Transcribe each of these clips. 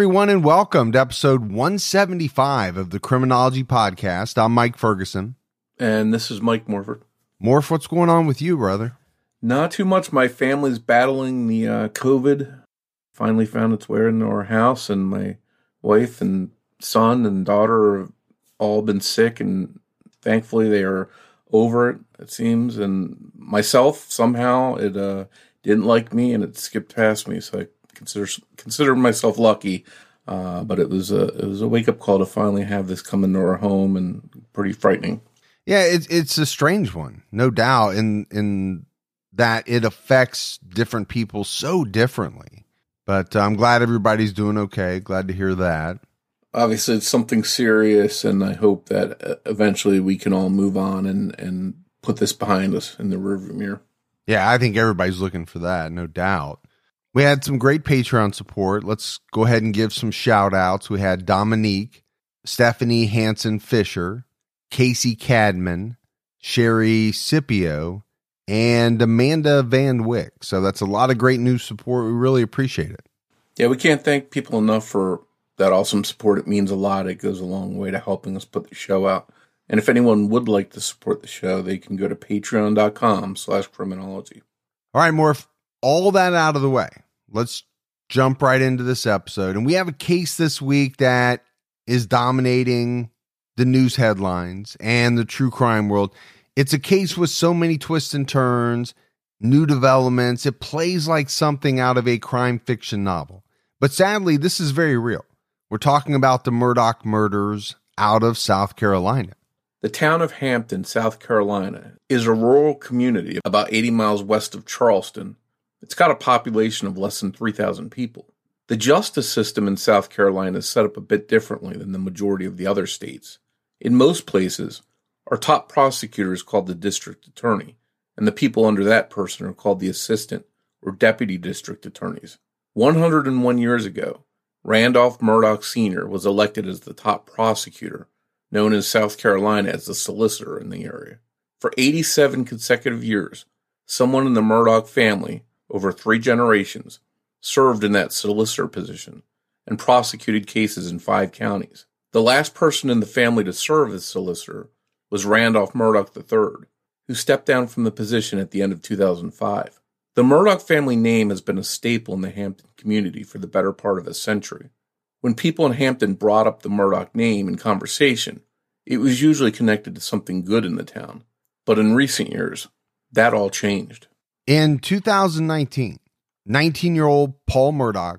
Everyone, and welcome to episode 175 of the Criminology Podcast. I'm Mike Ferguson. And this is Mike Morford. Morph, what's going on with you, brother? Not too much. My family's battling the uh, COVID. Finally found its way into our house, and my wife and son and daughter have all been sick, and thankfully they are over it, it seems. And myself, somehow, it uh, didn't like me and it skipped past me. So I consider consider myself lucky. Uh, but it was a it was a wake up call to finally have this come into our home and pretty frightening. Yeah, it's it's a strange one, no doubt, in in that it affects different people so differently. But uh, I'm glad everybody's doing okay. Glad to hear that. Obviously, it's something serious, and I hope that uh, eventually we can all move on and and put this behind us in the rearview mirror. Yeah, I think everybody's looking for that, no doubt. We had some great Patreon support. Let's go ahead and give some shout outs. We had Dominique, Stephanie Hanson Fisher, Casey Cadman, Sherry Scipio, and Amanda Van Wyck. So that's a lot of great new support. We really appreciate it. Yeah, we can't thank people enough for that awesome support. It means a lot. It goes a long way to helping us put the show out. And if anyone would like to support the show, they can go to patreon.com slash criminology. All right, Morph, all that out of the way. Let's jump right into this episode. And we have a case this week that is dominating the news headlines and the true crime world. It's a case with so many twists and turns, new developments. It plays like something out of a crime fiction novel. But sadly, this is very real. We're talking about the Murdaugh murders out of South Carolina. The town of Hampton, South Carolina, is a rural community about 80 miles west of Charleston. It's got a population of less than 3,000 people. The justice system in South Carolina is set up a bit differently than the majority of the other states. In most places, our top prosecutor is called the district attorney, and the people under that person are called the assistant or deputy district attorneys. 101 years ago, Randolph Murdaugh Sr. was elected as the top prosecutor known in South Carolina as the solicitor in the area. For 87 consecutive years, someone in the Murdaugh family, over three generations, served in that solicitor position and prosecuted cases in five counties. The last person in the family to serve as solicitor was Randolph Murdaugh III, who stepped down from the position at the end of 2005. The Murdaugh family name has been a staple in the Hampton community for the better part of a century. When people in Hampton brought up the Murdaugh name in conversation, it was usually connected to something good in the town. But in recent years, that all changed. In 2019, 19 year old Paul Murdaugh,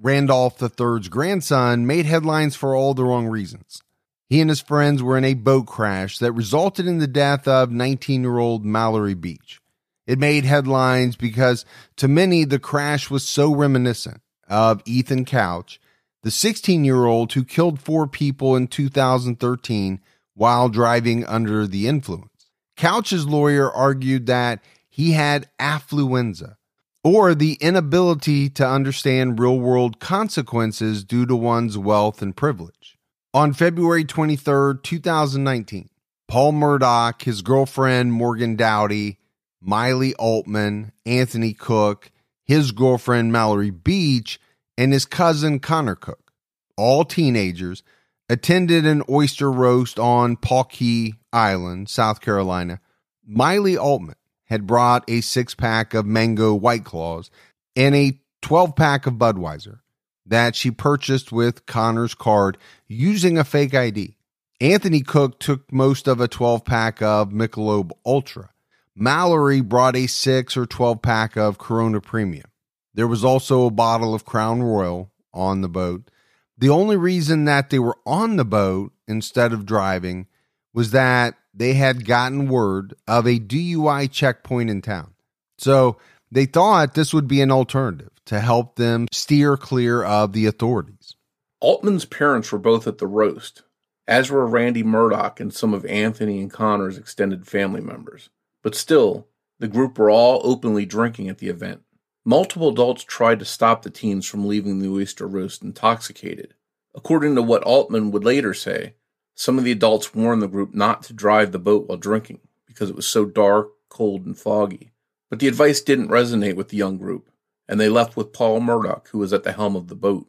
Randolph III's grandson, made headlines for all the wrong reasons. He and his friends were in a boat crash that resulted in the death of 19 year old Mallory Beach. It made headlines because to many, the crash was so reminiscent of Ethan Couch the 16 year old who killed four people in 2013 while driving under the influence. Couch's lawyer argued that he had affluenza or the inability to understand real world consequences due to one's wealth and privilege. On February 23, 2019, Paul Murdaugh, his girlfriend Morgan Doughty, Miley Altman, Anthony Cook, his girlfriend Mallory Beach, and his cousin Connor Cook, all teenagers, attended an oyster roast on Pawkey Island, South Carolina. Miley Altman had brought a six pack of mango white claws and a 12 pack of Budweiser that she purchased with Connor's card using a fake ID. Anthony Cook took most of a 12 pack of Michelob Ultra. Mallory brought a 6 or 12 pack of Corona Premium. There was also a bottle of Crown Royal on the boat. The only reason that they were on the boat instead of driving was that they had gotten word of a DUI checkpoint in town. So they thought this would be an alternative to help them steer clear of the authorities. Altman's parents were both at the roast, as were Randy Murdaugh and some of Anthony and Connor's extended family members. But still, the group were all openly drinking at the event. Multiple adults tried to stop the teens from leaving the oyster roast intoxicated. According to what Altman would later say, some of the adults warned the group not to drive the boat while drinking because it was so dark, cold, and foggy. But the advice didn't resonate with the young group, and they left with Paul Murdaugh, who was at the helm of the boat.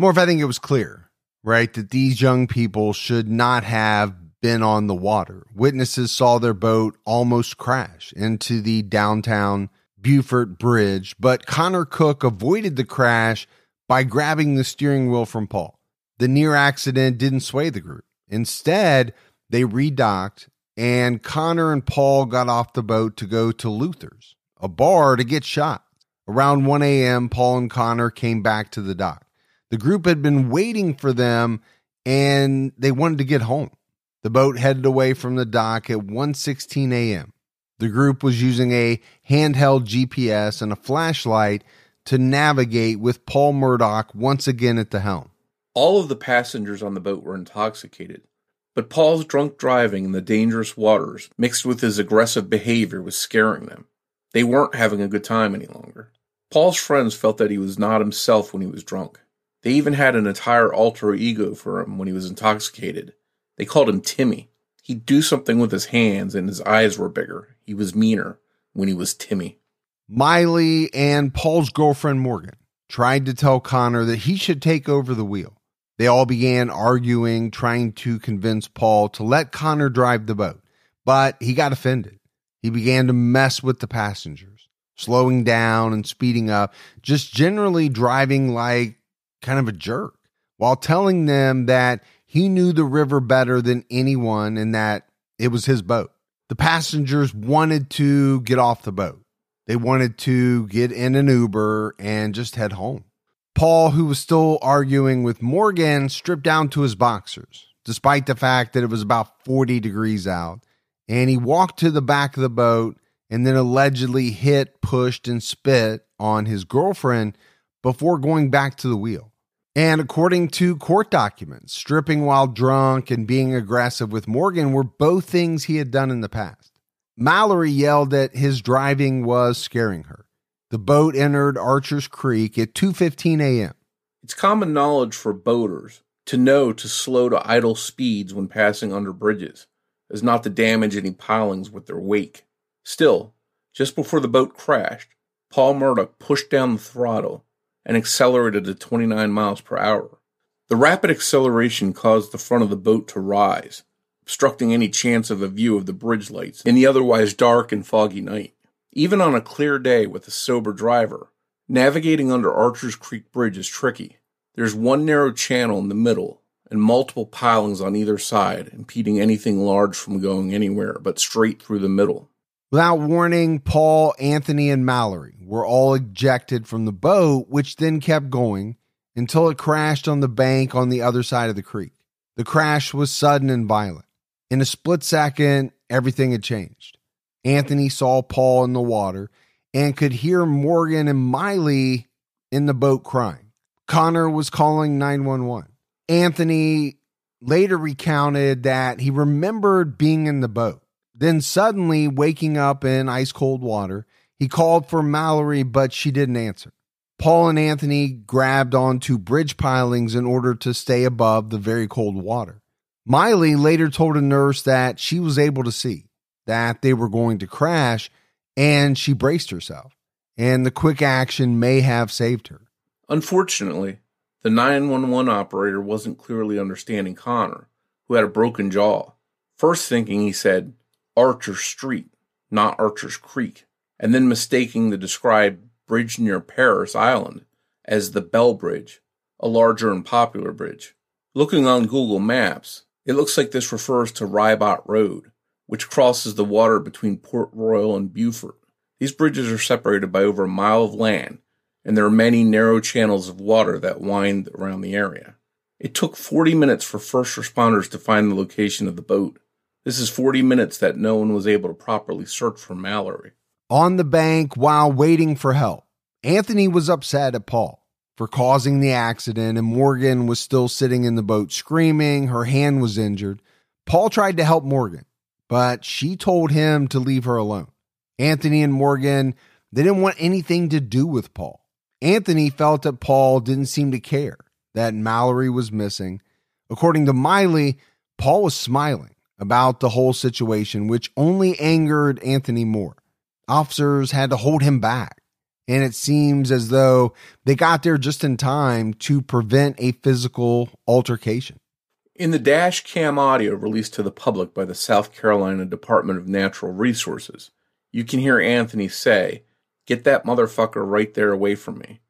Morph, I think it was clear, right, that these young people should not have been on the water. Witnesses saw their boat almost crash into the downtown Beaufort Bridge, but Connor Cook avoided the crash by grabbing the steering wheel from Paul. The near accident didn't sway the group. Instead, they redocked and Connor and Paul got off the boat to go to Luther's, a bar to get shot. Around 1 a.m., Paul and Connor came back to the dock. The group had been waiting for them and they wanted to get home. The boat headed away from the dock at 1:16 a.m. The group was using a handheld GPS and a flashlight to navigate with Paul Murdaugh once again at the helm. All of the passengers on the boat were intoxicated, but Paul's drunk driving in the dangerous waters, mixed with his aggressive behavior, was scaring them. They weren't having a good time any longer. Paul's friends felt that he was not himself when he was drunk. They even had an entire alter ego for him when he was intoxicated. They called him Timmy. He'd do something with his hands and his eyes were bigger. He was meaner when he was Timmy. Miley and Paul's girlfriend Morgan tried to tell Connor that he should take over the wheel. They all began arguing, trying to convince Paul to let Connor drive the boat, but he got offended. He began to mess with the passengers, slowing down and speeding up, just generally driving like kind of a jerk, while telling them that he knew the river better than anyone and that it was his boat. The passengers wanted to get off the boat. They wanted to get in an Uber and just head home. Paul, who was still arguing with Morgan, stripped down to his boxers, despite the fact that it was about 40 degrees out. And he walked to the back of the boat and then allegedly hit, pushed, and spit on his girlfriend before going back to the wheel. And according to court documents, stripping while drunk and being aggressive with Morgan were both things he had done in the past. Mallory yelled that his driving was scaring her. The boat entered Archer's Creek at 2:15 a.m. It's common knowledge for boaters to know to slow to idle speeds when passing under bridges, as not to damage any pilings with their wake. Still, just before the boat crashed, Paul Murdaugh pushed down the throttle and accelerated to 29 miles per hour. The rapid acceleration caused the front of the boat to rise, obstructing any chance of a view of the bridge lights in the otherwise dark and foggy night. Even on a clear day with a sober driver, navigating under Archer's Creek Bridge is tricky. There's one narrow channel in the middle and multiple pilings on either side, impeding anything large from going anywhere but straight through the middle. Without warning, Paul, Anthony, and Mallory were all ejected from the boat, which then kept going until it crashed on the bank on the other side of the creek. The crash was sudden and violent. In a split second, everything had changed. Anthony saw Paul in the water and could hear Morgan and Miley in the boat crying. Connor was calling 911. Anthony later recounted that he remembered being in the boat, then suddenly waking up in ice cold water. He called for Mallory, but she didn't answer. Paul and Anthony grabbed onto bridge pilings in order to stay above the very cold water. Miley later told a nurse that she was able to see that they were going to crash and she braced herself. And the quick action may have saved her. Unfortunately, the 911 operator wasn't clearly understanding Connor, who had a broken jaw, first thinking he said Archer Street, not Archer's Creek, and then mistaking the described bridge near Parris Island as the Bell Bridge, a larger and popular bridge. Looking on Google Maps, it looks like this refers to Ribaut Road, which crosses the water between Port Royal and Beaufort. These bridges are separated by over a mile of land, and there are many narrow channels of water that wind around the area. It took 40 minutes for first responders to find the location of the boat, This is 40 minutes that no one was able to properly search for Mallory. On the bank while waiting for help, Anthony was upset at Paul for causing the accident, and Morgan was still sitting in the boat screaming. Her hand was injured. Paul tried to help Morgan, but she told him to leave her alone. Anthony and Morgan, they didn't want anything to do with Paul. Anthony felt that Paul didn't seem to care that Mallory was missing. According to Miley, Paul was smiling about the whole situation, which only angered Anthony more. Officers had to hold him back, and it seems as though they got there just in time to prevent a physical altercation. In the dash cam audio released to the public by the South Carolina Department of Natural Resources, you can hear Anthony say, Get that motherfucker right there away from me.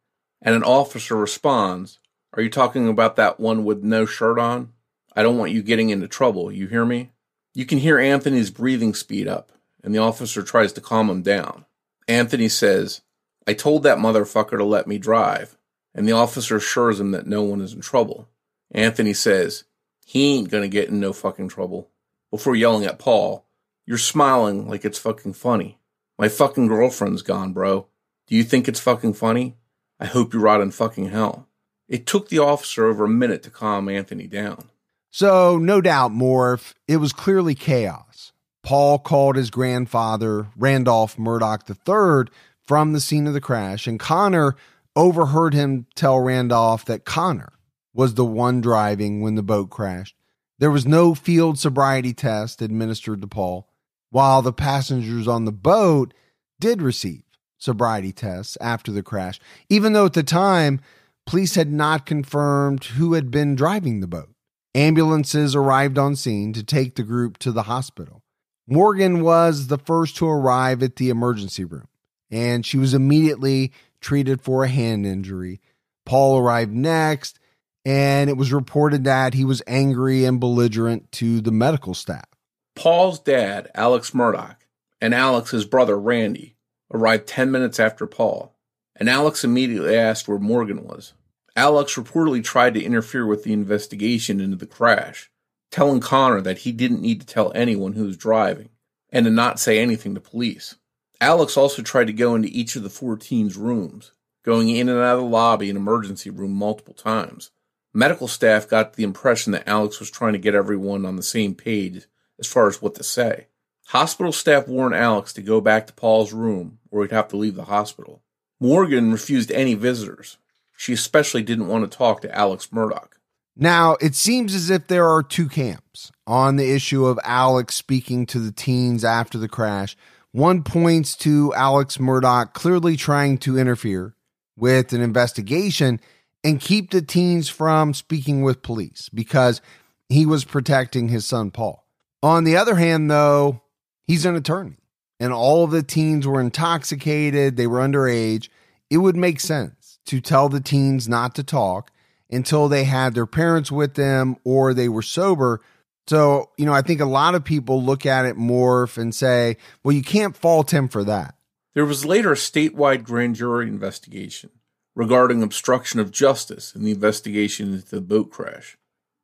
And an officer responds, Are you talking about that one with no shirt on? I don't want you getting into trouble, you hear me? You can hear Anthony's breathing speed up, and the officer tries to calm him down. Anthony says, I told that motherfucker to let me drive, and the officer assures him that no one is in trouble. Anthony says, He ain't gonna get in no fucking trouble. Before yelling at Paul, You're smiling like it's fucking funny. My fucking girlfriend's gone, bro. Do you think it's fucking funny? I hope you rot in fucking hell. It took the officer over a minute to calm Anthony down. So, no doubt, Morph, it was clearly chaos. Paul called his grandfather, Randolph Murdaugh III, from the scene of the crash, and Connor overheard him tell Randolph that Connor was the one driving when the boat crashed. There was no field sobriety test administered to Paul, while the passengers on the boat did receive sobriety tests after the crash, even though at the time police had not confirmed who had been driving the boat. Ambulances arrived on scene to take the group to the hospital. Morgan was the first to arrive at the emergency room, and she was immediately treated for a hand injury. Paul arrived next, and it was reported that he was angry and belligerent to the medical staff. Paul's dad, Alex Murdaugh, and Alex's brother, Randy, arrived 10 minutes after Paul, and Alex immediately asked where Morgan was. Alex reportedly tried to interfere with the investigation into the crash, telling Connor that he didn't need to tell anyone who was driving and to not say anything to police. Alex also tried to go into each of the four teens' rooms, going in and out of the lobby and emergency room multiple times. Medical staff got the impression that Alex was trying to get everyone on the same page as far as what to say. Hospital staff warned Alex to go back to Paul's room or he'd have to leave the hospital. Morgan refused any visitors. She especially didn't want to talk to Alex Murdaugh. Now, it seems as if there are two camps on the issue of Alex speaking to the teens after the crash. One points to Alex Murdaugh clearly trying to interfere with an investigation and keep the teens from speaking with police because he was protecting his son Paul. On the other hand, though, he's an attorney and all of the teens were intoxicated, they were underage. It would make sense to tell the teens not to talk until they had their parents with them or they were sober. So, you know, I think a lot of people look at it morph and say, well, you can't fault him for that. There was later a statewide grand jury investigation regarding obstruction of justice in the investigation into the boat crash.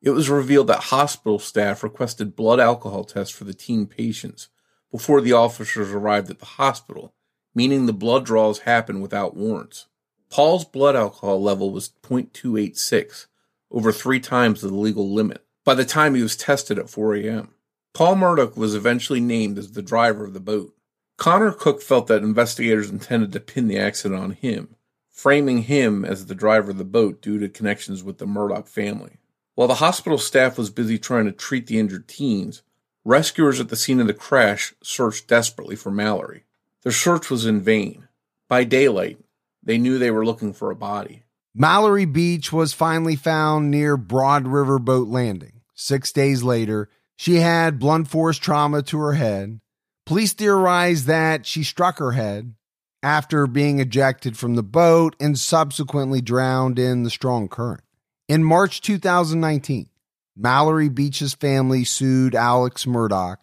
It was revealed that hospital staff requested blood alcohol tests for the teen patients before the officers arrived at the hospital, meaning the blood draws happened without warrants. Paul's blood alcohol level was 0.286, over three times the legal limit, by the time he was tested at 4 a.m. Paul Murdaugh was eventually named as the driver of the boat. Connor Cook felt that investigators intended to pin the accident on him, framing him as the driver of the boat due to connections with the Murdaugh family. While the hospital staff was busy trying to treat the injured teens, rescuers at the scene of the crash searched desperately for Mallory. Their search was in vain. By daylight, they knew they were looking for a body. Mallory Beach was finally found near Broad River Boat Landing. Six days later, she had blunt force trauma to her head. Police theorized that she struck her head after being ejected from the boat and subsequently drowned in the strong current. In March 2019, Mallory Beach's family sued Alex Murdaugh,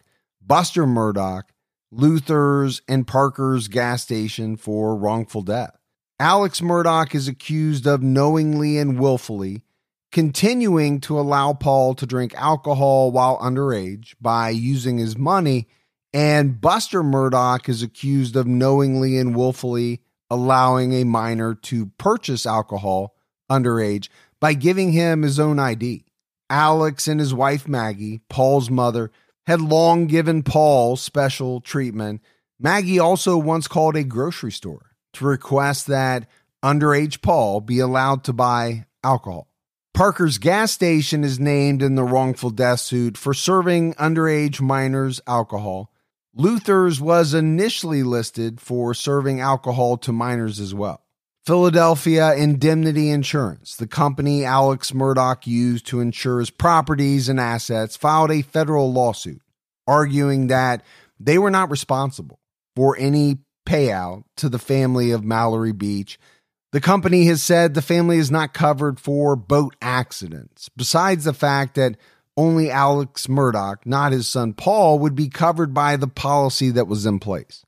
Buster Murdaugh, Luther's, and Parker's gas station for wrongful death. Alex Murdaugh is accused of knowingly and willfully continuing to allow Paul to drink alcohol while underage by using his money. And Buster Murdaugh is accused of knowingly and willfully allowing a minor to purchase alcohol underage by giving him his own ID. Alex and his wife Maggie, Paul's mother, had long given Paul special treatment. Maggie also once called a grocery store to request that underage Paul be allowed to buy alcohol. Parker's gas station is named in the wrongful death suit for serving underage minors alcohol. Luther's was initially listed for serving alcohol to minors as well. Philadelphia Indemnity Insurance, the company Alex Murdaugh used to insure his properties and assets, filed a federal lawsuit arguing that they were not responsible for any payout to the family of Mallory Beach. The company has said the family is not covered for boat accidents, besides the fact that only Alex Murdaugh, not his son Paul, would be covered by the policy that was in place.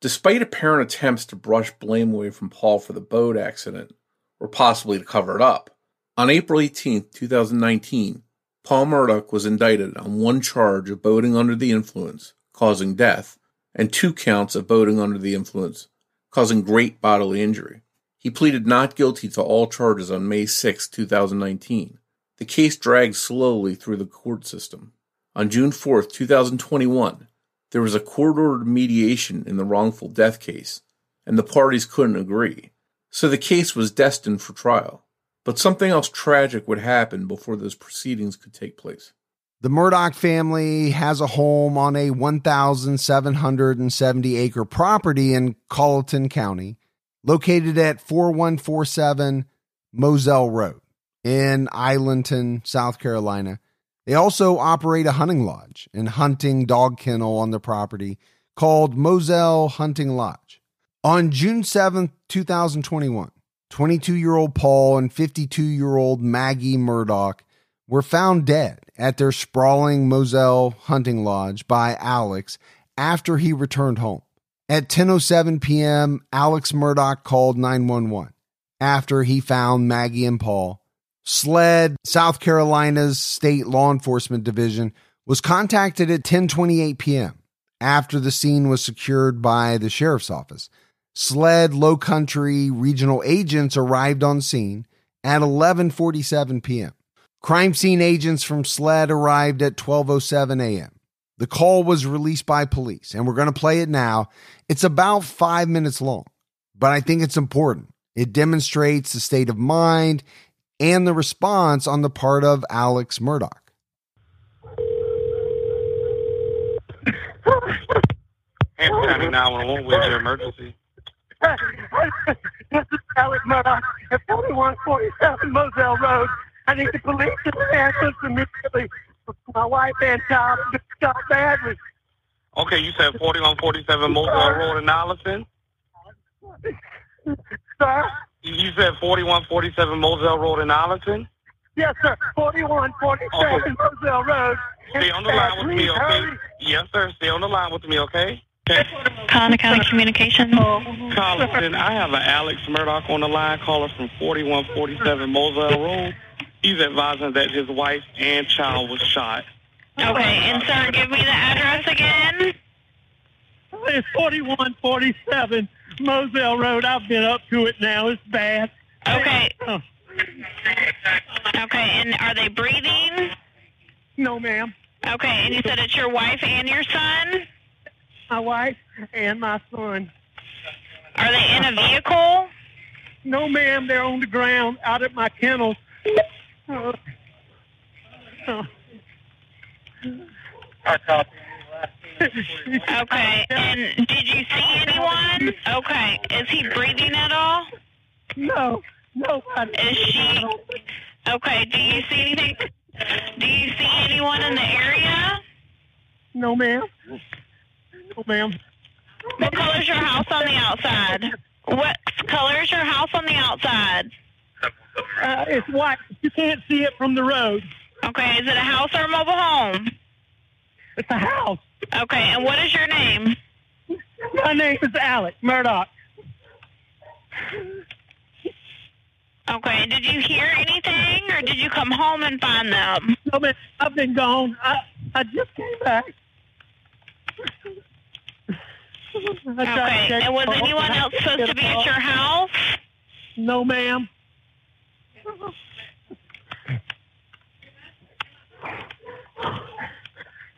Despite apparent attempts to brush blame away from Paul for the boat accident, or possibly to cover it up, on April 18, 2019, Paul Murdaugh was indicted on one charge of boating under the influence, causing death, and two counts of boating under the influence, causing great bodily injury. He pleaded not guilty to all charges on May 6, 2019. The case dragged slowly through the court system. On June 4, 2021, there was a court ordered mediation in the wrongful death case, and the parties couldn't agree. So the case was destined for trial. But something else tragic would happen before those proceedings could take place. The Murdaugh family has a home on a 1,770 acre property in Colleton County, located at 4147 Moselle Road in Islandton, South Carolina. They also operate a hunting lodge and hunting dog kennel on the property called Moselle Hunting Lodge. On June 7th, 2021, 22 year old Paul and 52 year old Maggie Murdaugh were found dead at their sprawling Moselle hunting lodge by Alex after he returned home. At 10:07 p.m., Alex Murdaugh called 911 after he found Maggie and Paul SLED, South Carolina's state law enforcement division, was contacted at 10:28 p.m. after the scene was secured by the sheriff's office. SLED Low Country regional agents arrived on scene at 11:47 p.m. Crime scene agents from SLED arrived at 12:07 a.m. The call was released by police, and we're going to play it now. It's about 5 minutes long, but I think it's important. It demonstrates the state of mind and the response on the part of Alex Murdaugh. Hampton County 911, where's your emergency? this is Alex Murdaugh at 4147 Moselle Road. I need the police to answer immediately. My wife and child just got badly. Okay, you said 4147 Moselle Road in Allison? Sir? You said 4147 Moselle Road in Arlington? Yes, sir. 4147 okay. Moselle Road. Stay on the line with me, okay? Hurry. Yes, sir. Stay on the line with me, okay? Okay. Colin County Communications. Collison, I have an Alex Murdaugh on the line, caller from 4147 Moselle Road. He's advising that his wife and child was shot. Okay, and sir, give me the address again. It's 4147 Moselle Road. I've been up to it now. It's bad. Okay. Oh. Okay, and are they breathing? No, ma'am. Okay, and you said it's your wife and your son? My wife and my son. Are they in a vehicle? No, ma'am. They're on the ground out at my kennels. Oh. Uh-huh. Oh. I okay. And did you see anyone? Okay. Is he breathing at all? No. No. Is she? Okay. Do you see anything? Do you see anyone in the area? No, ma'am. No, ma'am. What color is your house on the outside? What color is your house on the outside? Uh, it's white. You can't see it from the road. Okay. Is it a house or a mobile home? It's a house. Okay, and what is your name? My name is Alex Murdaugh. Okay, did you hear anything or did you come home and find them? No, man, I've been gone. I I just came back. I tried to Okay, and was anyone else supposed to be at your house? No, ma'am.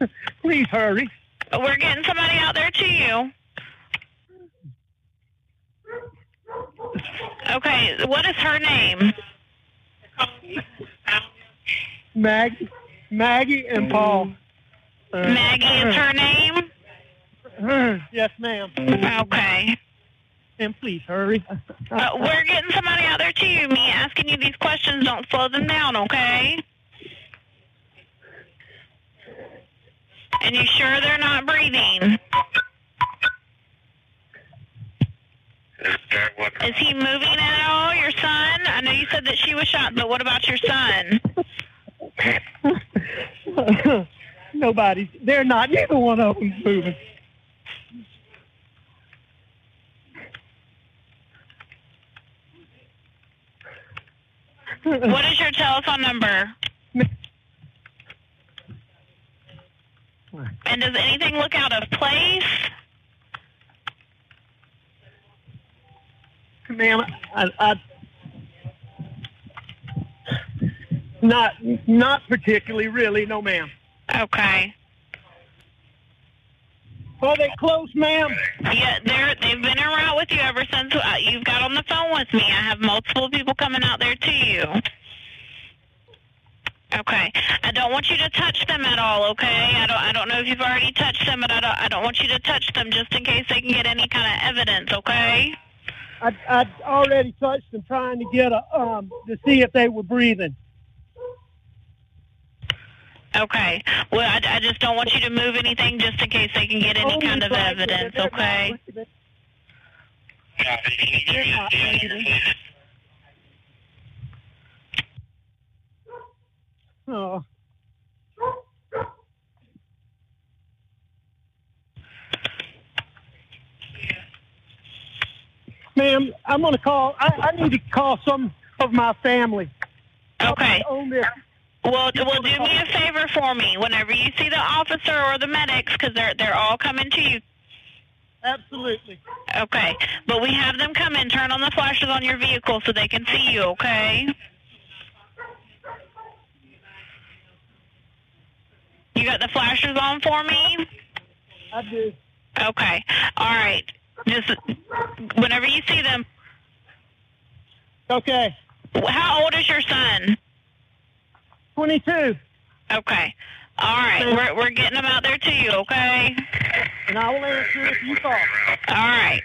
Please hurry. We're getting somebody out there to you. Okay, what is her name? Maggie, Maggie and Paul. Uh, Maggie is her name? Yes, ma'am. Okay. And please hurry. Uh, we're getting somebody out there to you. Me asking you these questions don't slow them down, okay? And you sure they're not breathing? Is he moving at all, your son? I know you said that she was shot, but what about your son? Nobody's. They're not. Neither one of them's moving. What is your telephone number? And does anything look out of place? Ma'am, I, I, not, not particularly, really. No, ma'am. Okay. Are they close, ma'am? Yeah, they're they've been around with you ever since uh, you've got on the phone with me. I have multiple people coming out there to you. Okay. I don't want you to touch them at all. Okay. I don't I don't know if you've already touched them, but I don't I don't want you to touch them just in case they can get any kind of evidence. Okay. I, I already touched them, trying to get a um to see if they were breathing. Okay. Well, I, I just don't want you to move anything just in case they can get any Only kind of evidence. Okay. breathing. They're not breathing. Oh. Ma'am, I'm going to call. I, I need to call some of my family. Okay. On this. Well, well, do me a favor for me. Whenever you see the officer or the medics, because they're they're all coming to you. Absolutely. Okay, but we have them come in, turn on the flashes on your vehicle so they can see you. Okay. You got the flashers on for me? I do. Okay. All right. Just whenever you see them. Okay. How old is your son? 22. Okay. All right. We're we're getting them out there to you. Okay. And I will answer if you call. All right.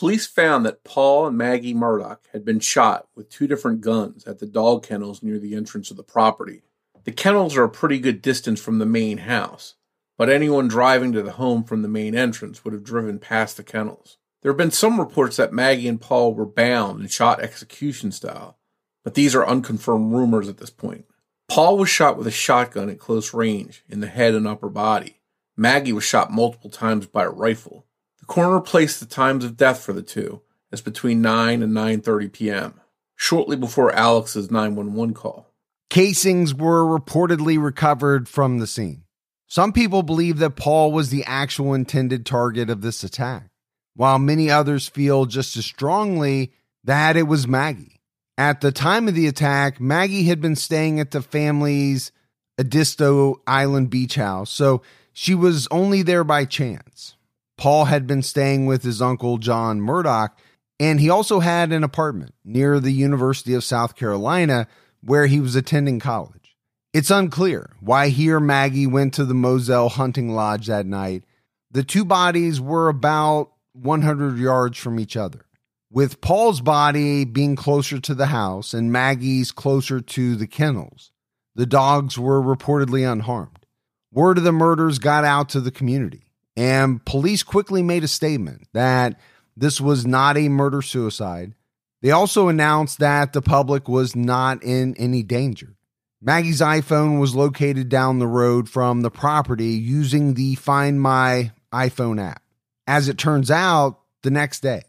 Police found that Paul and Maggie Murdaugh had been shot with two different guns at the dog kennels near the entrance of the property. The kennels are a pretty good distance from the main house, but anyone driving to the home from the main entrance would have driven past the kennels. There have been some reports that Maggie and Paul were bound and shot execution style, but these are unconfirmed rumors at this point. Paul was shot with a shotgun at close range in the head and upper body. Maggie was shot multiple times by a rifle. Coroner placed the times of death for the two as between 9 and 9:30 p.m., shortly before Alex's 911 call. Casings were reportedly recovered from the scene. Some people believe that Paul was the actual intended target of this attack, while many others feel just as strongly that it was Maggie. At the time of the attack, Maggie had been staying at the family's Edisto Island beach house, so she was only there by chance. Paul had been staying with his uncle John Murdaugh, and he also had an apartment near the University of South Carolina where he was attending college. It's unclear why he or Maggie went to the Moselle hunting lodge that night. The two bodies were about 100 yards from each other, with Paul's body being closer to the house and Maggie's closer to the kennels. The dogs were reportedly unharmed. Word of the murders got out to the community, and police quickly made a statement that this was not a murder suicide. They also announced that the public was not in any danger. Maggie's iPhone was located down the road from the property using the Find My iPhone app. As it turns out, the next day,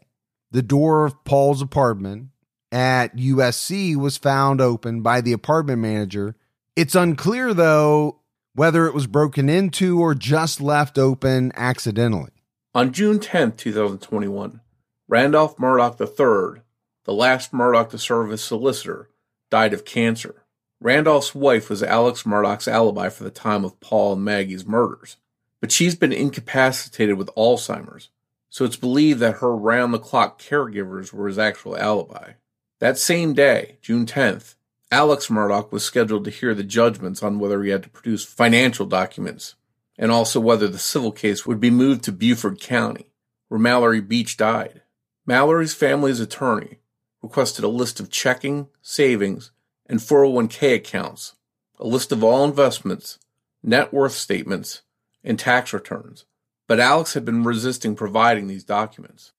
The door of Paul's apartment at USC was found open by the apartment manager. It's unclear, though, whether it was broken into or just left open accidentally. On June 10, 2021, Randolph Murdaugh III, the last Murdaugh to serve as solicitor, died of cancer. Randolph's wife was Alex Murdaugh's alibi for the time of Paul and Maggie's murders, but she's been incapacitated with Alzheimer's, so it's believed that her round the clock caregivers were his actual alibi. That same day, June 10th, Alex Murdaugh was scheduled to hear the judgments on whether he had to produce financial documents and also whether the civil case would be moved to Beaufort County, where Mallory Beach died. Mallory's family's attorney requested a list of checking, savings, and 401k accounts, a list of all investments, net worth statements, and tax returns. But Alex had been resisting providing these documents.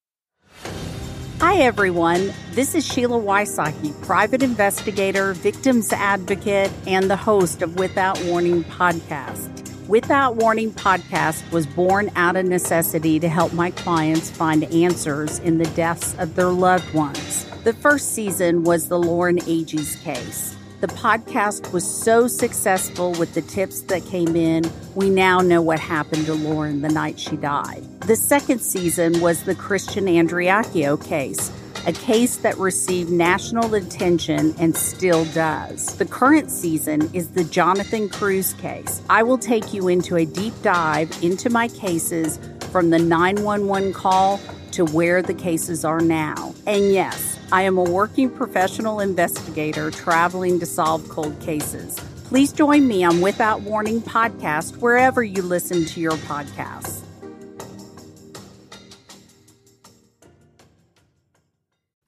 Hi, everyone. This is Sheila Wysocki, private investigator, victims advocate, and the host of Without Warning podcast. Without Warning podcast was born out of necessity to help my clients find answers in the deaths of their loved ones. The first season was the Lauren Agee case. The podcast was so successful with the tips that came in, we now know what happened to Lauren the night she died. The second season was the Christian Andreacchio case a case that received national attention and still does. The current season is the Jonathan Cruz case. I will take you into a deep dive into my cases from the 911 call to where the cases are now. And yes, I am a working professional investigator traveling to solve cold cases. Please join me on Without Warning podcast wherever you listen to your podcasts.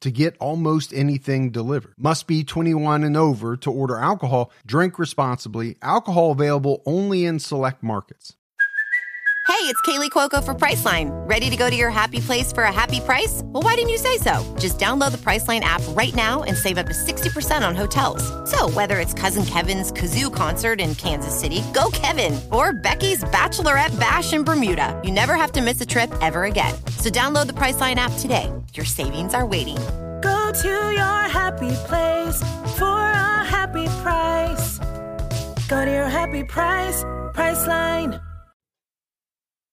to get almost anything delivered. Must be 21 and over to order alcohol. Drink responsibly. Alcohol available only in select markets. Hey, it's Kaley Cuoco for Priceline. Ready to go to your happy place for a happy price? Well, why didn't you say so? Just download the Priceline app right now and save up to 60% on hotels. So, whether it's Cousin Kevin's Kazoo concert in Kansas City, go Kevin, or Becky's Bachelorette Bash in Bermuda, you never have to miss a trip ever again. So, download the Priceline app today. Your savings are waiting. Go to your happy place for a happy price. Go to your happy price, Priceline.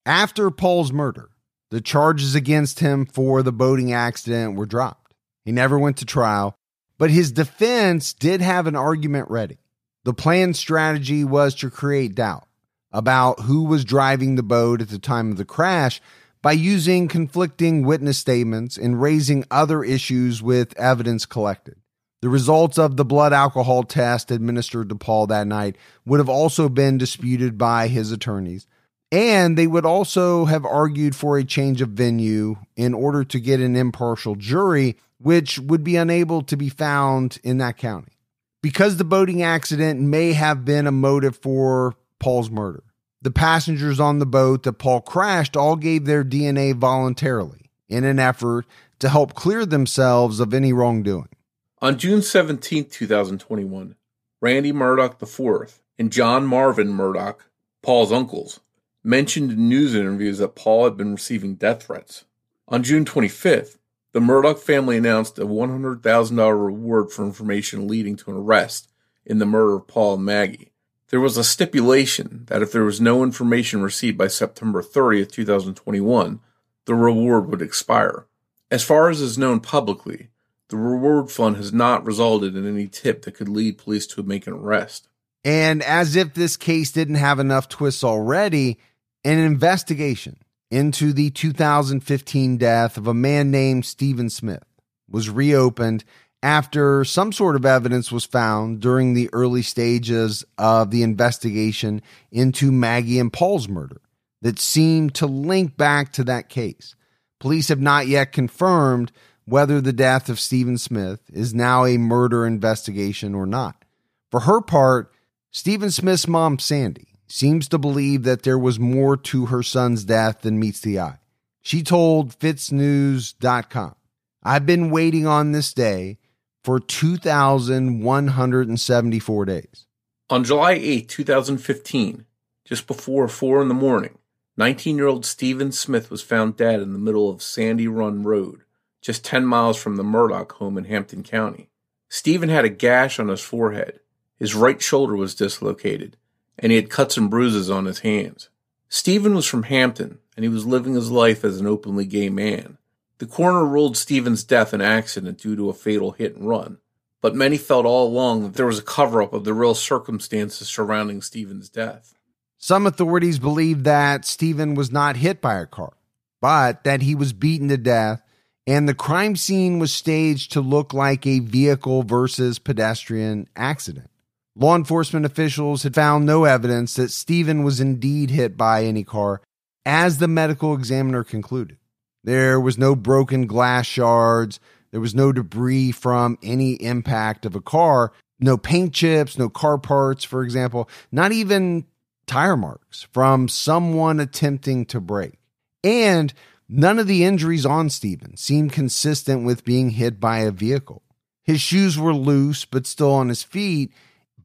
After Paul's murder, the charges against him for the boating accident were dropped. He never went to trial, but his defense did have an argument ready. The planned strategy was to create doubt about who was driving the boat at the time of the crash by using conflicting witness statements and raising other issues with evidence collected. The results of the blood alcohol test administered to Paul that night would have also been disputed by his attorneys. And they would also have argued for a change of venue in order to get an impartial jury, which would be unable to be found in that county. Because the boating accident may have been a motive for Paul's murder, the passengers on the boat that Paul crashed all gave their DNA voluntarily in an effort to help clear themselves of any wrongdoing. On June 17, 2021, Randy Murdaugh IV and John Marvin Murdaugh, Paul's uncles, mentioned in news interviews that Paul had been receiving death threats. On June 25th, the Murdaugh family announced a $100,000 reward for information leading to an arrest in the murder of Paul and Maggie. There was a stipulation that if there was no information received by September 30th, 2021, the reward would expire. As far as is known publicly, the reward fund has not resulted in any tip that could lead police to make an arrest. And as if this case didn't have enough twists already, an investigation into the 2015 death of a man named Stephen Smith was reopened after some sort of evidence was found during the early stages of the investigation into Maggie and Paul's murder that seemed to link back to that case. Police have not yet confirmed whether the death of Stephen Smith is now a murder investigation or not. For her part, Stephen Smith's mom, Sandy, seems to believe that there was more to her son's death than meets the eye. She told FITSNews.com, I've been waiting on this day for 2,174 days. On July 8, 2015, just before 4 in the morning, 19 year old Stephen Smith was found dead in the middle of Sandy Run Road, just 10 miles from the Murdaugh home in Hampton County. Stephen had a gash on his forehead, his right shoulder was dislocated, and he had cuts and bruises on his hands. Stephen was from Hampton, and he was living his life as an openly gay man. The coroner ruled Stephen's death an accident due to a fatal hit and run, but many felt all along that there was a cover up of the real circumstances surrounding Stephen's death. Some authorities believe that Stephen was not hit by a car, but that he was beaten to death, and the crime scene was staged to look like a vehicle versus pedestrian accident. Law enforcement officials had found no evidence that Stephen was indeed hit by any car, as the medical examiner concluded. There was no broken glass shards. There was no debris from any impact of a car. No paint chips, no car parts, for example, not even tire marks from someone attempting to brake. And none of the injuries on Stephen seemed consistent with being hit by a vehicle. His shoes were loose, but still on his feet,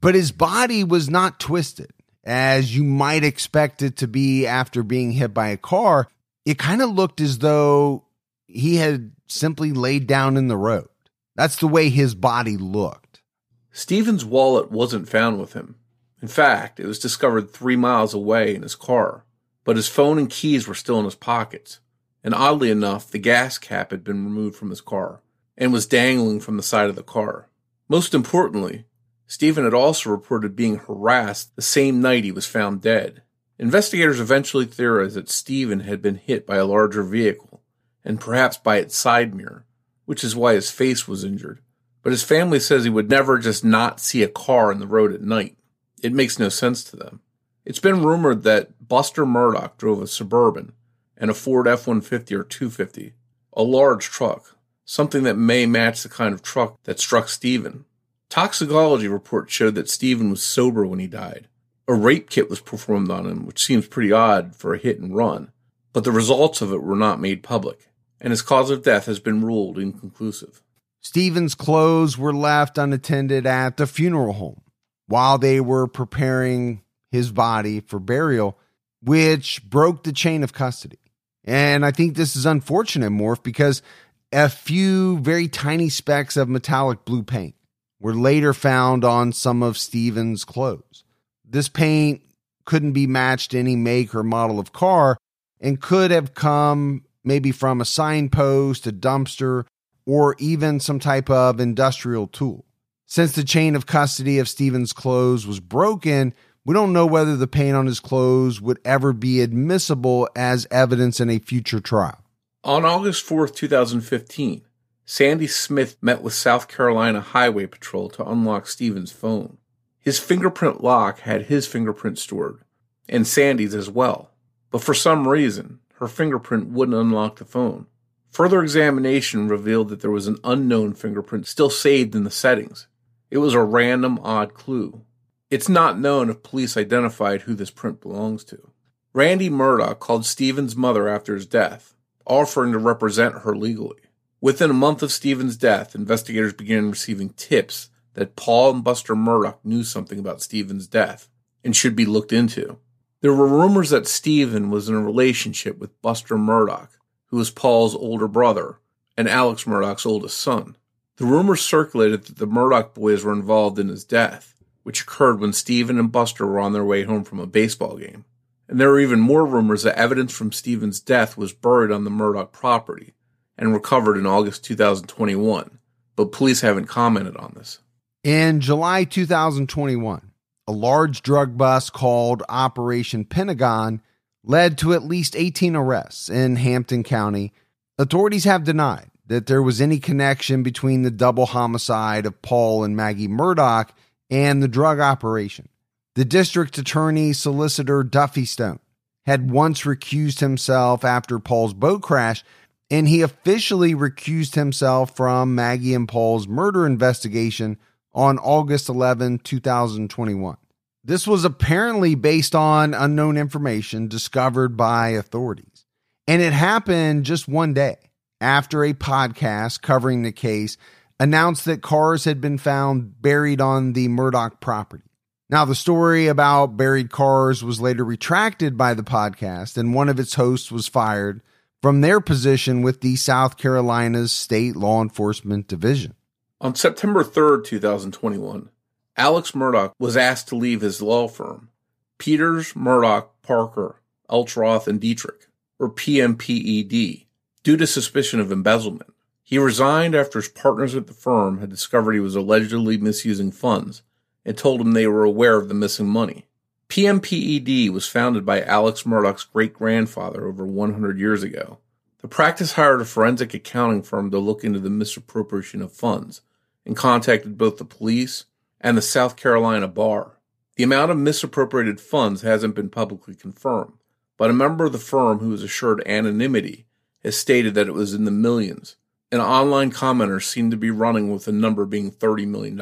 but his body was not twisted, as you might expect it to be after being hit by a car it kind of looked as though he had simply laid down in the road. That's the way his body looked. Stephen's wallet wasn't found with him. In fact, it was discovered three miles away in his car, but his phone and keys were still in his pockets. And oddly enough, the gas cap had been removed from his car and was dangling from the side of the car. Most importantly, Stephen had also reported being harassed the same night he was found dead. Investigators eventually theorized that Stephen had been hit by a larger vehicle, and perhaps by its side mirror, which is why his face was injured. But his family says he would never just not see a car in the road at night. It makes no sense to them. It's been rumored that Buster Murdaugh drove a Suburban and a Ford F 150 or 250, a large truck, something that may match the kind of truck that struck Stephen. Toxicology reports showed that Stephen was sober when he died, a rape kit was performed on him, which seems pretty odd for a hit and run, but the results of it were not made public, and his cause of death has been ruled inconclusive. Stephen's clothes were left unattended at the funeral home while they were preparing his body for burial, which broke the chain of custody. And I think this is unfortunate, Morph, because a few very tiny specks of metallic blue paint were later found on some of Stephen's clothes. This paint couldn't be matched any make or model of car and could have come maybe from a signpost, a dumpster, or even some type of industrial tool. Since the chain of custody of Stephen's clothes was broken, we don't know whether the paint on his clothes would ever be admissible as evidence in a future trial. On August 4th, 2015, Sandy Smith met with South Carolina Highway Patrol to unlock Stephen's phone. His fingerprint lock had his fingerprint stored, and Sandy's as well. But for some reason, her fingerprint wouldn't unlock the phone. Further examination revealed that there was an unknown fingerprint still saved in the settings. It was a random, odd clue. It's not known if police identified who this print belongs to. Randy Murdaugh called Stephen's mother after his death, offering to represent her legally. Within a month of Stephen's death, investigators began receiving tips that Paul and Buster Murdaugh knew something about Stephen's death and should be looked into. There were rumors that Stephen was in a relationship with Buster Murdaugh, who was Paul's older brother and Alex Murdaugh's oldest son. The rumors circulated that the Murdaugh boys were involved in his death, which occurred when Stephen and Buster were on their way home from a baseball game. And there were even more rumors that evidence from Stephen's death was buried on the Murdaugh property and recovered in August 2021 but police haven't commented on this. In July 2021, a large drug bust called Operation Pentagon led to at least 18 arrests in Hampton County. Authorities have denied that there was any connection between the double homicide of Paul and Maggie Murdaugh and the drug operation. The district attorney solicitor Duffy Stone had once recused himself after Paul's boat crash, and he officially recused himself from Maggie and Paul's murder investigation on August 11, 2021. This was apparently based on unknown information discovered by authorities. And it happened just one day after a podcast covering the case announced that cars had been found buried on the Murdaugh property. Now, the story about buried cars was later retracted by the podcast, and one of its hosts was fired from their position with the South Carolina's State Law Enforcement Division. On September 3rd, 2021, Alex Murdaugh was asked to leave his law firm, Peters, Murdaugh, Parker, Eltzroth, and Detrick, or PMPED, due to suspicion of embezzlement. He resigned after his partners at the firm had discovered he was allegedly misusing funds and told him they were aware of the missing money. PMPED was founded by Alex Murdaugh's great grandfather over 100 years ago. The practice hired a forensic accounting firm to look into the misappropriation of funds and contacted both the police and the South Carolina bar. The amount of misappropriated funds hasn't been publicly confirmed, but a member of the firm who was assured anonymity has stated that it was in the millions. An online commenter seemed to be running with the number being $30 million.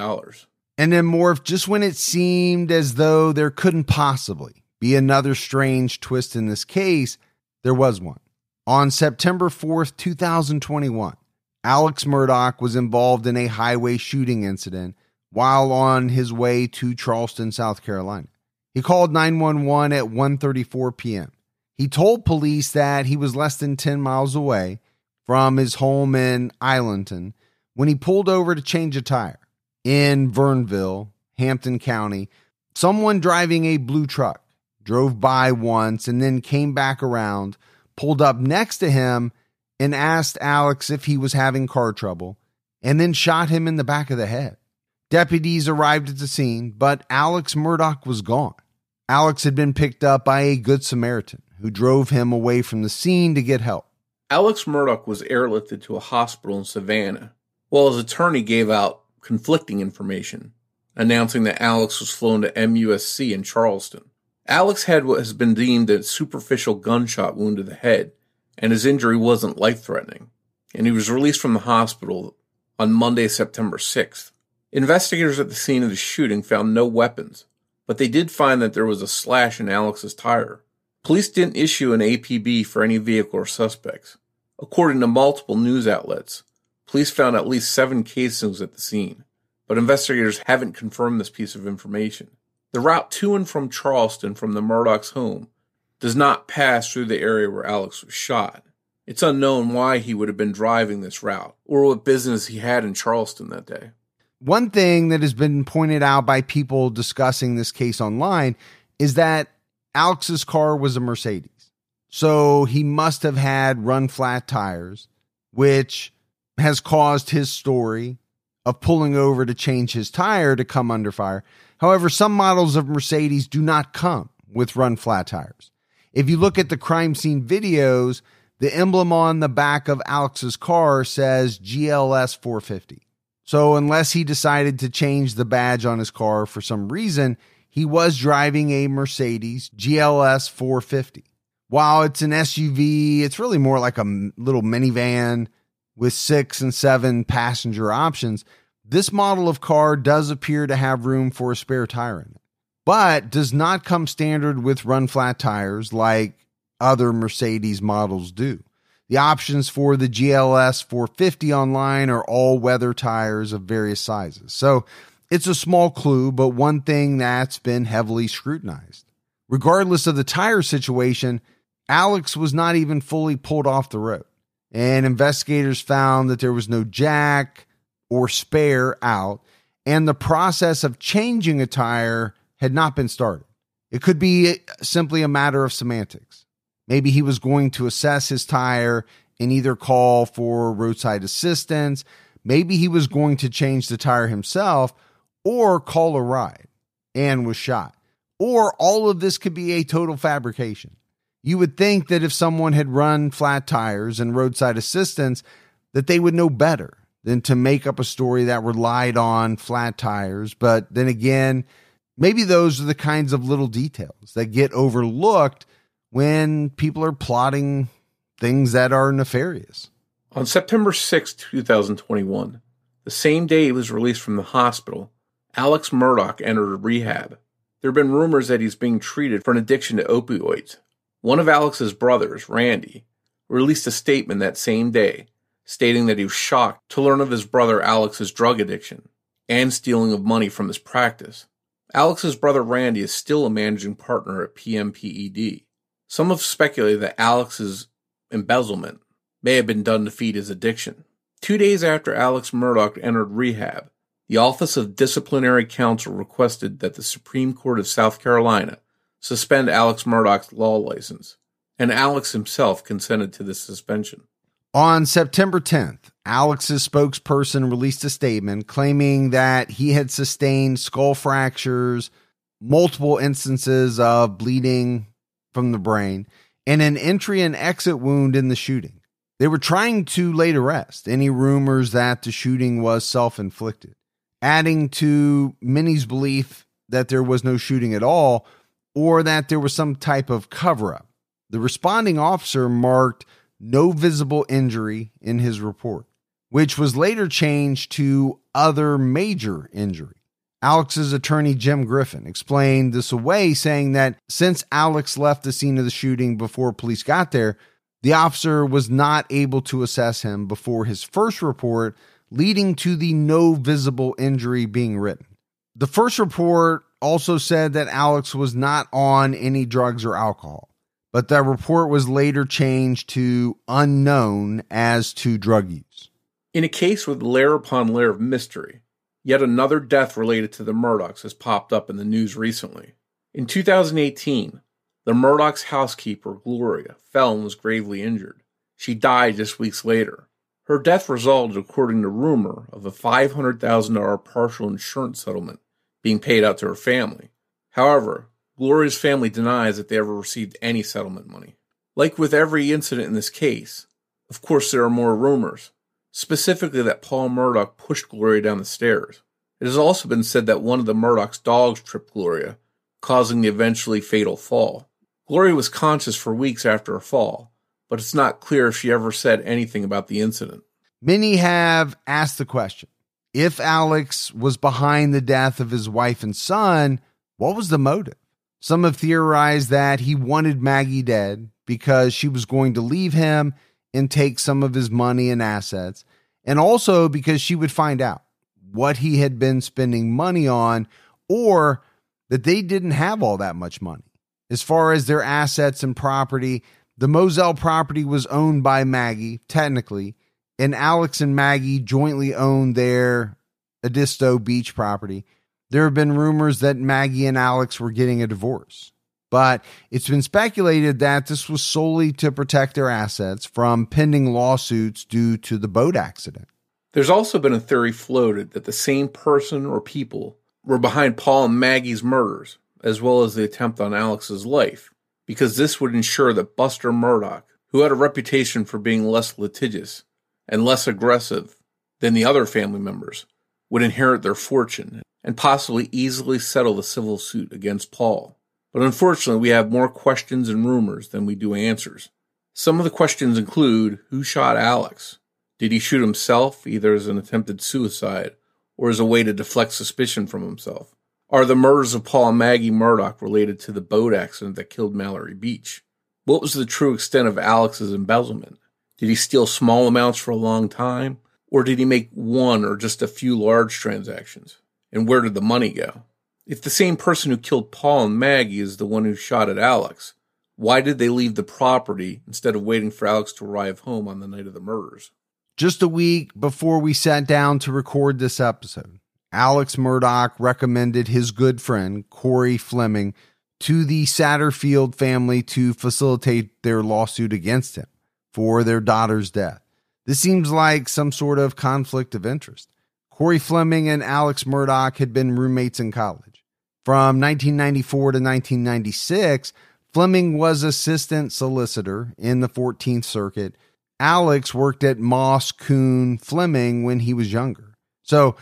And then morphed just when it seemed as though there couldn't possibly be another strange twist in this case, there was one. On September 4th, 2021, Alex Murdaugh was involved in a highway shooting incident while on his way to Charleston, South Carolina. He called 911 at 1:34 p.m. He told police that he was less than 10 miles away from his home in Islandton when he pulled over to change a tire in Varnville, Hampton County. Someone driving a blue truck drove by once and then came back around, pulled up next to him, and asked Alex if he was having car trouble, and then shot him in the back of the head. Deputies arrived at the scene, but Alex Murdaugh was gone. Alex had been picked up by a good Samaritan who drove him away from the scene to get help. Alex Murdaugh was airlifted to a hospital in Savannah, while his attorney gave out conflicting information, announcing that Alex was flown to MUSC in Charleston. Alex had what has been deemed a superficial gunshot wound to the head, and his injury wasn't life threatening, and he was released from the hospital on Monday, September 6th. Investigators at the scene of the shooting found no weapons, but they did find that there was a slash in Alex's tire. Police didn't issue an APB for any vehicle or suspects. According to multiple news outlets, police found at least seven casings at the scene, but investigators haven't confirmed this piece of information. The route to and from Charleston from the Murdaugh's home does not pass through the area where Alex was shot. It's unknown why he would have been driving this route or what business he had in Charleston that day. One thing that has been pointed out by people discussing this case online is that Alex's car was a Mercedes. So he must have had run flat tires, which has caused his story of pulling over to change his tire to come under fire. However, some models of Mercedes do not come with run flat tires. If you look at the crime scene videos, the emblem on the back of Alex's car says GLS 450. So, unless he decided to change the badge on his car for some reason, he was driving a Mercedes GLS 450. While it's an SUV, it's really more like a little minivan with six and seven passenger options. This model of car does appear to have room for a spare tire in it, but does not come standard with run flat tires like other Mercedes models do. The options for the GLS 450 online are all weather tires of various sizes. So it's a small clue, but one thing that's been heavily scrutinized. Regardless of the tire situation, Alex was not even fully pulled off the road. And investigators found that there was no jack or spare out, and the process of changing a tire had not been started. It could be simply a matter of semantics. Maybe he was going to assess his tire and either call for roadside assistance. maybe he was going to change the tire himself or call a ride and was shot. Or all of this could be a total fabrication. You would think that if someone had run flat tires and roadside assistance, that they would know better than to make up a story that relied on flat tires. But then again, maybe those are the kinds of little details that get overlooked when people are plotting things that are nefarious. On September 6, 2021, the same day he was released from the hospital, Alex Murdaugh entered rehab. There have been rumors that he's being treated for an addiction to opioids. One of Alex's brothers, Randy, released a statement that same day stating that he was shocked to learn of his brother Alex's drug addiction and stealing of money from his practice. Alex's brother Randy is still a managing partner at PMPED. Some have speculated that Alex's embezzlement may have been done to feed his addiction. Two days after Alex Murdaugh entered rehab, the Office of Disciplinary Counsel requested that the Supreme Court of South Carolina suspend Alex Murdaugh's law license, and Alex himself consented to the suspension. On September 10th, Alex's spokesperson released a statement claiming that he had sustained skull fractures, multiple instances of bleeding from the brain, and an entry and exit wound in the shooting. They were trying to lay to rest any rumors that the shooting was self inflicted, adding to many's belief that there was no shooting at all or that there was some type of cover up. The responding officer marked no visible injury in his report, which was later changed to other major injury. Alex's attorney, Jim Griffin, explained this away, saying that since Alex left the scene of the shooting before police got there, the officer was not able to assess him before his first report, leading to the no visible injury being written. The first report also said that Alex was not on any drugs or alcohol but that report was later changed to unknown as to drug use. In a case with layer upon layer of mystery, yet another death related to the Murdaughs has popped up in the news recently. In 2018, the Murdaughs' housekeeper, Gloria, fell and was gravely injured. She died just weeks later. Her death resulted, according to rumor, of a $500,000 partial insurance settlement being paid out to her family. However, Gloria's family denies that they ever received any settlement money. Like with every incident in this case, of course, there are more rumors, specifically that Paul Murdaugh pushed Gloria down the stairs. It has also been said that one of the Murdaugh's dogs tripped Gloria, causing the eventually fatal fall. Gloria was conscious for weeks after her fall, but it's not clear if she ever said anything about the incident. Many have asked the question if Alex was behind the death of his wife and son, what was the motive? Some have theorized that he wanted Maggie dead because she was going to leave him and take some of his money and assets, and also because she would find out what he had been spending money on or that they didn't have all that much money. As far as their assets and property, the Moselle property was owned by Maggie, technically, and Alex and Maggie jointly owned their Edisto Beach property there have been rumors that Maggie and Alex were getting a divorce, but it's been speculated that this was solely to protect their assets from pending lawsuits due to the boat accident. There's also been a theory floated that the same person or people were behind Paul and Maggie's murders, as well as the attempt on Alex's life, because this would ensure that Buster Murdaugh, who had a reputation for being less litigious and less aggressive than the other family members, would inherit their fortune and possibly easily settle the civil suit against Paul. But unfortunately, we have more questions and rumors than we do answers. Some of the questions include who shot Alex? Did he shoot himself, either as an attempted suicide or as a way to deflect suspicion from himself? Are the murders of Paul and Maggie Murdaugh related to the boat accident that killed Mallory Beach? What was the true extent of Alex's embezzlement? Did he steal small amounts for a long time? Or did he make one or just a few large transactions? And where did the money go? If the same person who killed Paul and Maggie is the one who shot at Alex, why did they leave the property instead of waiting for Alex to arrive home on the night of the murders? Just a week before we sat down to record this episode, Alex Murdaugh recommended his good friend, Corey Fleming, to the Satterfield family to facilitate their lawsuit against him for their daughter's death. This seems like some sort of conflict of interest. Corey Fleming and Alex Murdaugh had been roommates in college. From 1994 to 1996, Fleming was assistant solicitor in the 14th Circuit. Alex worked at Moss Kuhn Fleming when he was younger. So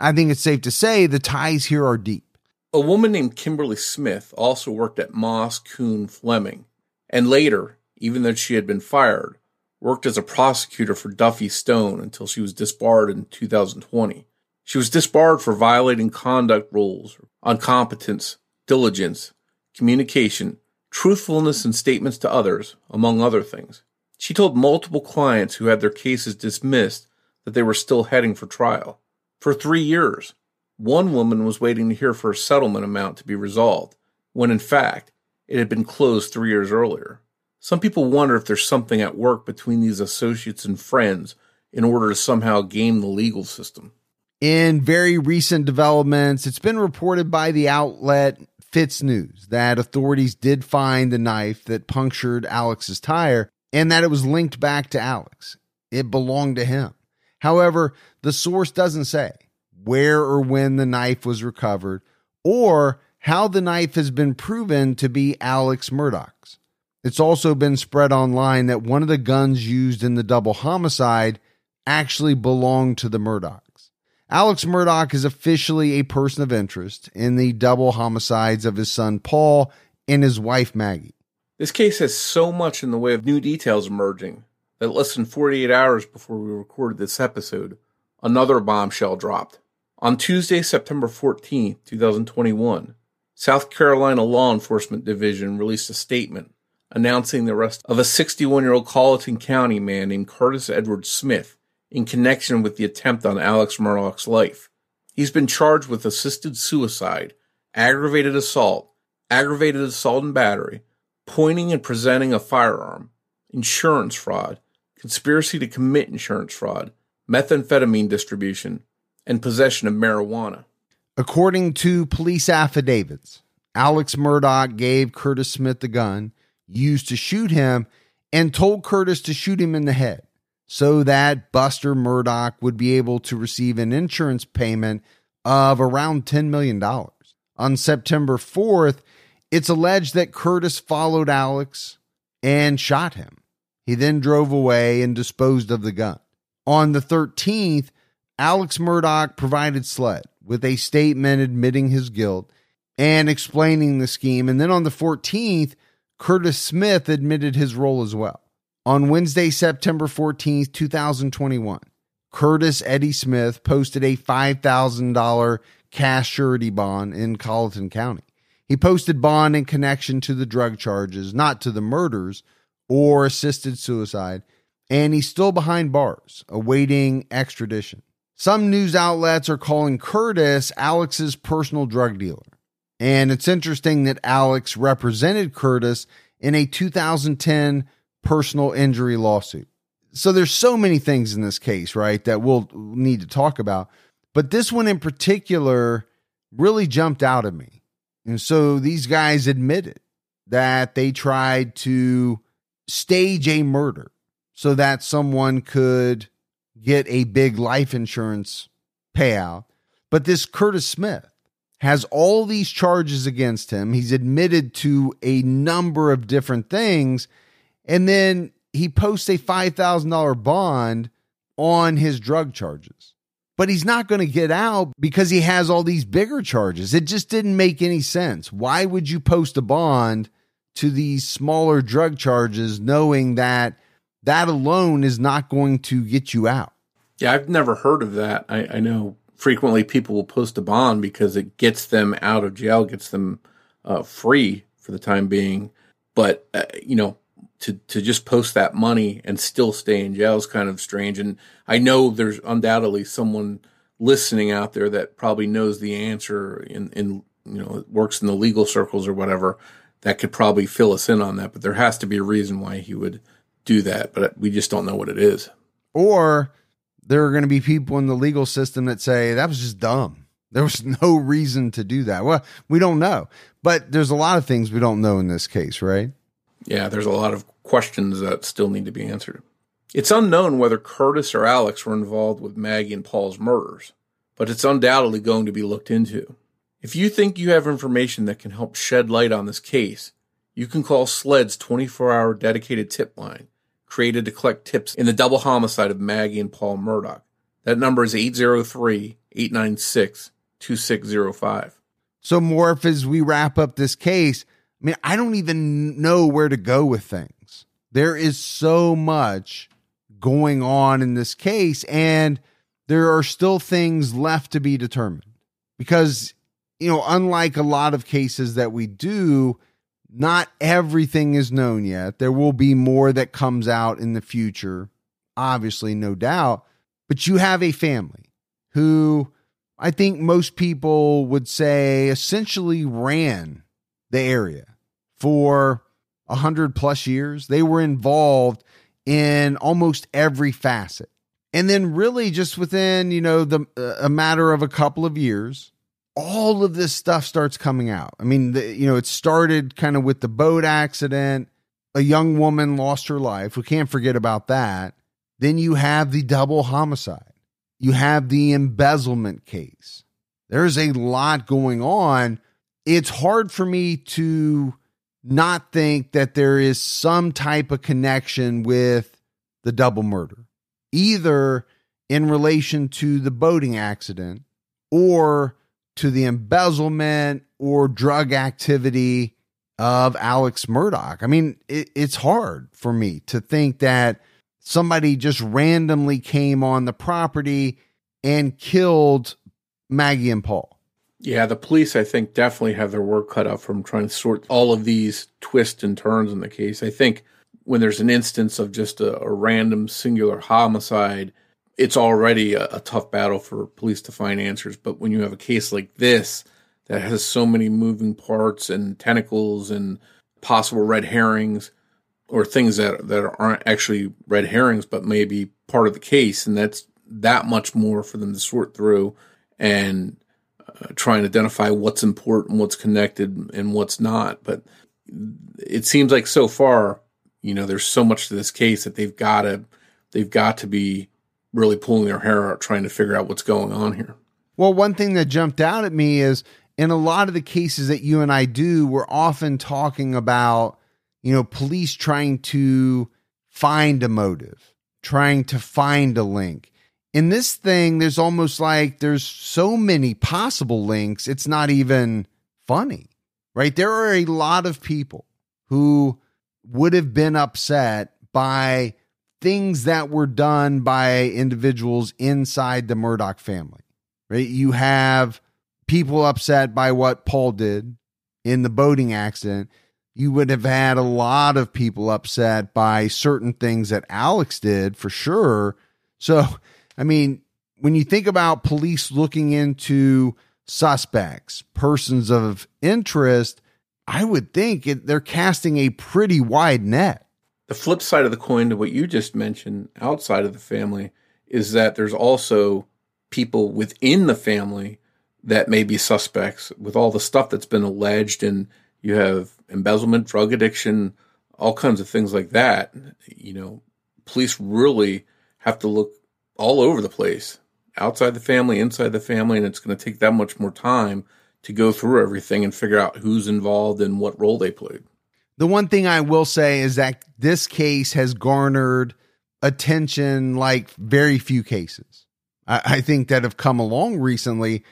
I think it's safe to say the ties here are deep. A woman named Kimberly Smith also worked at Moss Kuhn Fleming, and later, even though she had been fired, worked as a prosecutor for Duffy Stone until she was disbarred in 2020. She was disbarred for violating conduct rules on competence, diligence, communication, truthfulness, in statements to others, among other things. She told multiple clients who had their cases dismissed that they were still heading for trial. For three years, one woman was waiting to hear for a settlement amount to be resolved, when in fact, it had been closed three years earlier. Some people wonder if there's something at work between these associates and friends in order to somehow game the legal system. In very recent developments, it's been reported by the outlet FITSNews that authorities did find the knife that punctured Alex's tire and that it was linked back to Alex. It belonged to him. However, the source doesn't say where or when the knife was recovered, or how the knife has been proven to be Alex Murdaugh's. It's also been spread online that one of the guns used in the double homicide actually belonged to the Murdaughs. Alex Murdaugh is officially a person of interest in the double homicides of his son Paul and his wife Maggie. This case has so much in the way of new details emerging that less than 48 hours before we recorded this episode, another bombshell dropped. On Tuesday, September 14, 2021, South Carolina Law Enforcement Division released a statement announcing the arrest of a 61 year old Colleton County man named Curtis Edward Smith in connection with the attempt on Alex Murdaugh's life. He's been charged with assisted suicide, aggravated assault, aggravated assault and battery, pointing and presenting a firearm, insurance fraud, conspiracy to commit insurance fraud, methamphetamine distribution, and possession of marijuana. According to police affidavits, Alex Murdaugh gave Curtis Smith the gun used to shoot him and told Curtis to shoot him in the head so that Buster Murdaugh would be able to receive an insurance payment of around $10 million. On September 4th, it's alleged that Curtis followed Alex and shot him. He then drove away and disposed of the gun. On the 13th, Alex Murdaugh provided SLED with a statement admitting his guilt and explaining the scheme. And then on the 14th, Curtis Smith admitted his role as well. On Wednesday, September 14th, 2021, Curtis Eddie Smith posted a $5,000 cash surety bond in Colleton County. He posted bond in connection to the drug charges, not to the murders or assisted suicide, and he's still behind bars, awaiting extradition. Some news outlets are calling Curtis Alex's personal drug dealer. And it's interesting that Alex represented Curtis in a 2010 personal injury lawsuit. So there's so many things in this case, right, that we'll need to talk about. But this one in particular really jumped out at me. And so these guys admitted that they tried to stage a murder so that someone could get a big life insurance payout. But this Curtis Smith has all these charges against him. He's admitted to a number of different things. And then he posts a $5,000 bond on his drug charges. But he's not going to get out because he has all these bigger charges. It just didn't make any sense. Why would you post a bond to these smaller drug charges knowing that that alone is not going to get you out. Yeah, I've never heard of that. I, I know frequently people will post a bond because it gets them out of jail, gets them uh, free for the time being. But uh, you know, to to just post that money and still stay in jail is kind of strange. And I know there's undoubtedly someone listening out there that probably knows the answer in in you know works in the legal circles or whatever that could probably fill us in on that. But there has to be a reason why he would do that, but we just don't know what it is. Or there are going to be people in the legal system that say that was just dumb. There was no reason to do that. Well, we don't know, but there's a lot of things we don't know in this case, right? Yeah, there's a lot of questions that still need to be answered. It's unknown whether Curtis or Alex were involved with Maggie and Paul's murders, but it's undoubtedly going to be looked into. If you think you have information that can help shed light on this case, you can call SLED's 24 hour dedicated tip line, created to collect tips in the double homicide of Maggie and Paul Murdaugh. That number is 803 896 2605. So, Morph, as we wrap up this case, I mean, I don't even know where to go with things. There is so much going on in this case, and there are still things left to be determined. Because, you know, unlike a lot of cases that we do, not everything is known yet. There will be more that comes out in the future, obviously, no doubt. But you have a family who I think most people would say essentially ran the area for a hundred plus years. They were involved in almost every facet. And then really just within, you know, the uh, a matter of a couple of years, all of this stuff starts coming out. I mean, the, you know, it started kind of with the boat accident. A young woman lost her life. We can't forget about that. Then you have the double homicide you have the embezzlement case. There's a lot going on. It's hard for me to not think that there is some type of connection with the double murder, either in relation to the boating accident or to the embezzlement or drug activity of Alex Murdaugh. I mean, it, it's hard for me to think that somebody just randomly came on the property and killed Maggie and Paul. Yeah, the police, I think, definitely have their work cut out from trying to sort all of these twists and turns in the case. I think when there's an instance of just a, a random singular homicide, it's already a, a tough battle for police to find answers. But when you have a case like this that has so many moving parts and tentacles and possible red herrings, or things that that aren't actually red herrings but maybe part of the case and that's that much more for them to sort through and Uh, try and identify what's important what's connected and what's not but it seems like so far you know there's so much to this case that they've got to they've got to be really pulling their hair out trying to figure out what's going on here well one thing that jumped out at me is in a lot of the cases that you and I do we're often talking about you know, police trying to find a motive, trying to find a link. In this thing, there's almost like there's so many possible links, it's not even funny, right? There are a lot of people who would have been upset by things that were done by individuals inside the Murdaugh family, right? You have people upset by what Paul did in the boating accident you would have had a lot of people upset by certain things that Alex did for sure. So, I mean, when you think about police looking into suspects, persons of interest, I would think it, they're casting a pretty wide net. The flip side of the coin to what you just mentioned outside of the family is that there's also people within the family that may be suspects with all the stuff that's been alleged and you have embezzlement, drug addiction, all kinds of things like that. You know, police really have to look all over the place, outside the family, inside the family, and it's going to take that much more time to go through everything and figure out who's involved and what role they played. The one thing I will say is that this case has garnered attention like very few cases. I, I think that have come along recently.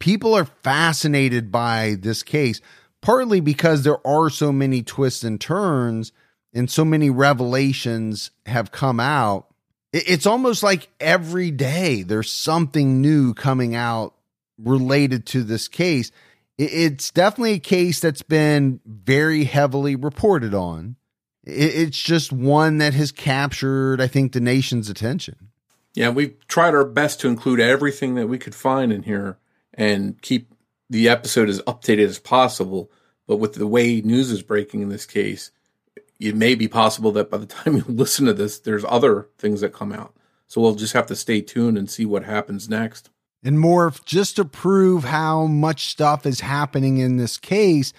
People are fascinated by this case partly because there are so many twists and turns and so many revelations have come out. It's almost like every day there's something new coming out related to this case. It's definitely a case that's been very heavily reported on. It's just one that has captured, I think, the nation's attention. Yeah, we've tried our best to include everything that we could find in here and keep the episode as updated as possible. But with the way news is breaking in this case, it may be possible that by the time you listen to this, there's other things that come out. So we'll just have to stay tuned and see what happens next. And more, just to prove how much stuff is happening in this case,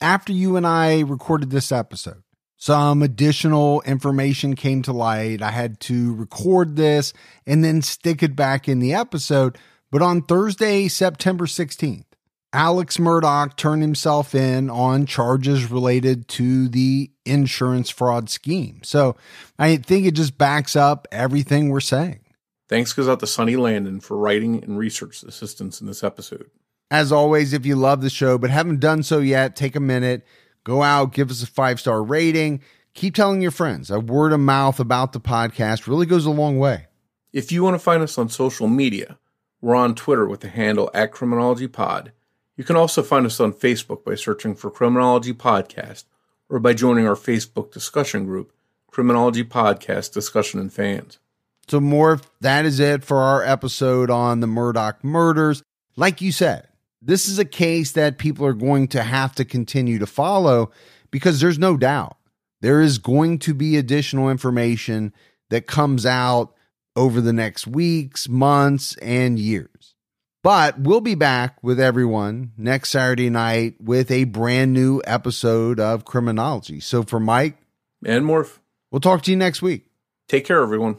after you and I recorded this episode, Some additional information came to light. I had to record this and then stick it back in the episode. But on Thursday, September 16th, Alex Murdaugh turned himself in on charges related to the insurance fraud scheme. So I think it just backs up everything we're saying. Thanks goes out to Sonny Landon for writing and research assistance in this episode. As always, if you love the show but haven't done so yet, take a minute, go out, give us a five star rating. Keep telling your friends. A word of mouth about the podcast really goes a long way. If you want to find us on social media, we're on Twitter with the handle at Criminology Pod. You can also find us on Facebook by searching for Criminology Podcast or by joining our Facebook discussion group, Criminology Podcast Discussion and Fans. So, more, that is it for our episode on the Murdaugh murders. Like you said, this is a case that people are going to have to continue to follow because there's no doubt there is going to be additional information that comes out over the next weeks, months, and years. But we'll be back with everyone next Saturday night with a brand new episode of Criminology. So for Mike and Morph, we'll talk to you next week. Take care, everyone.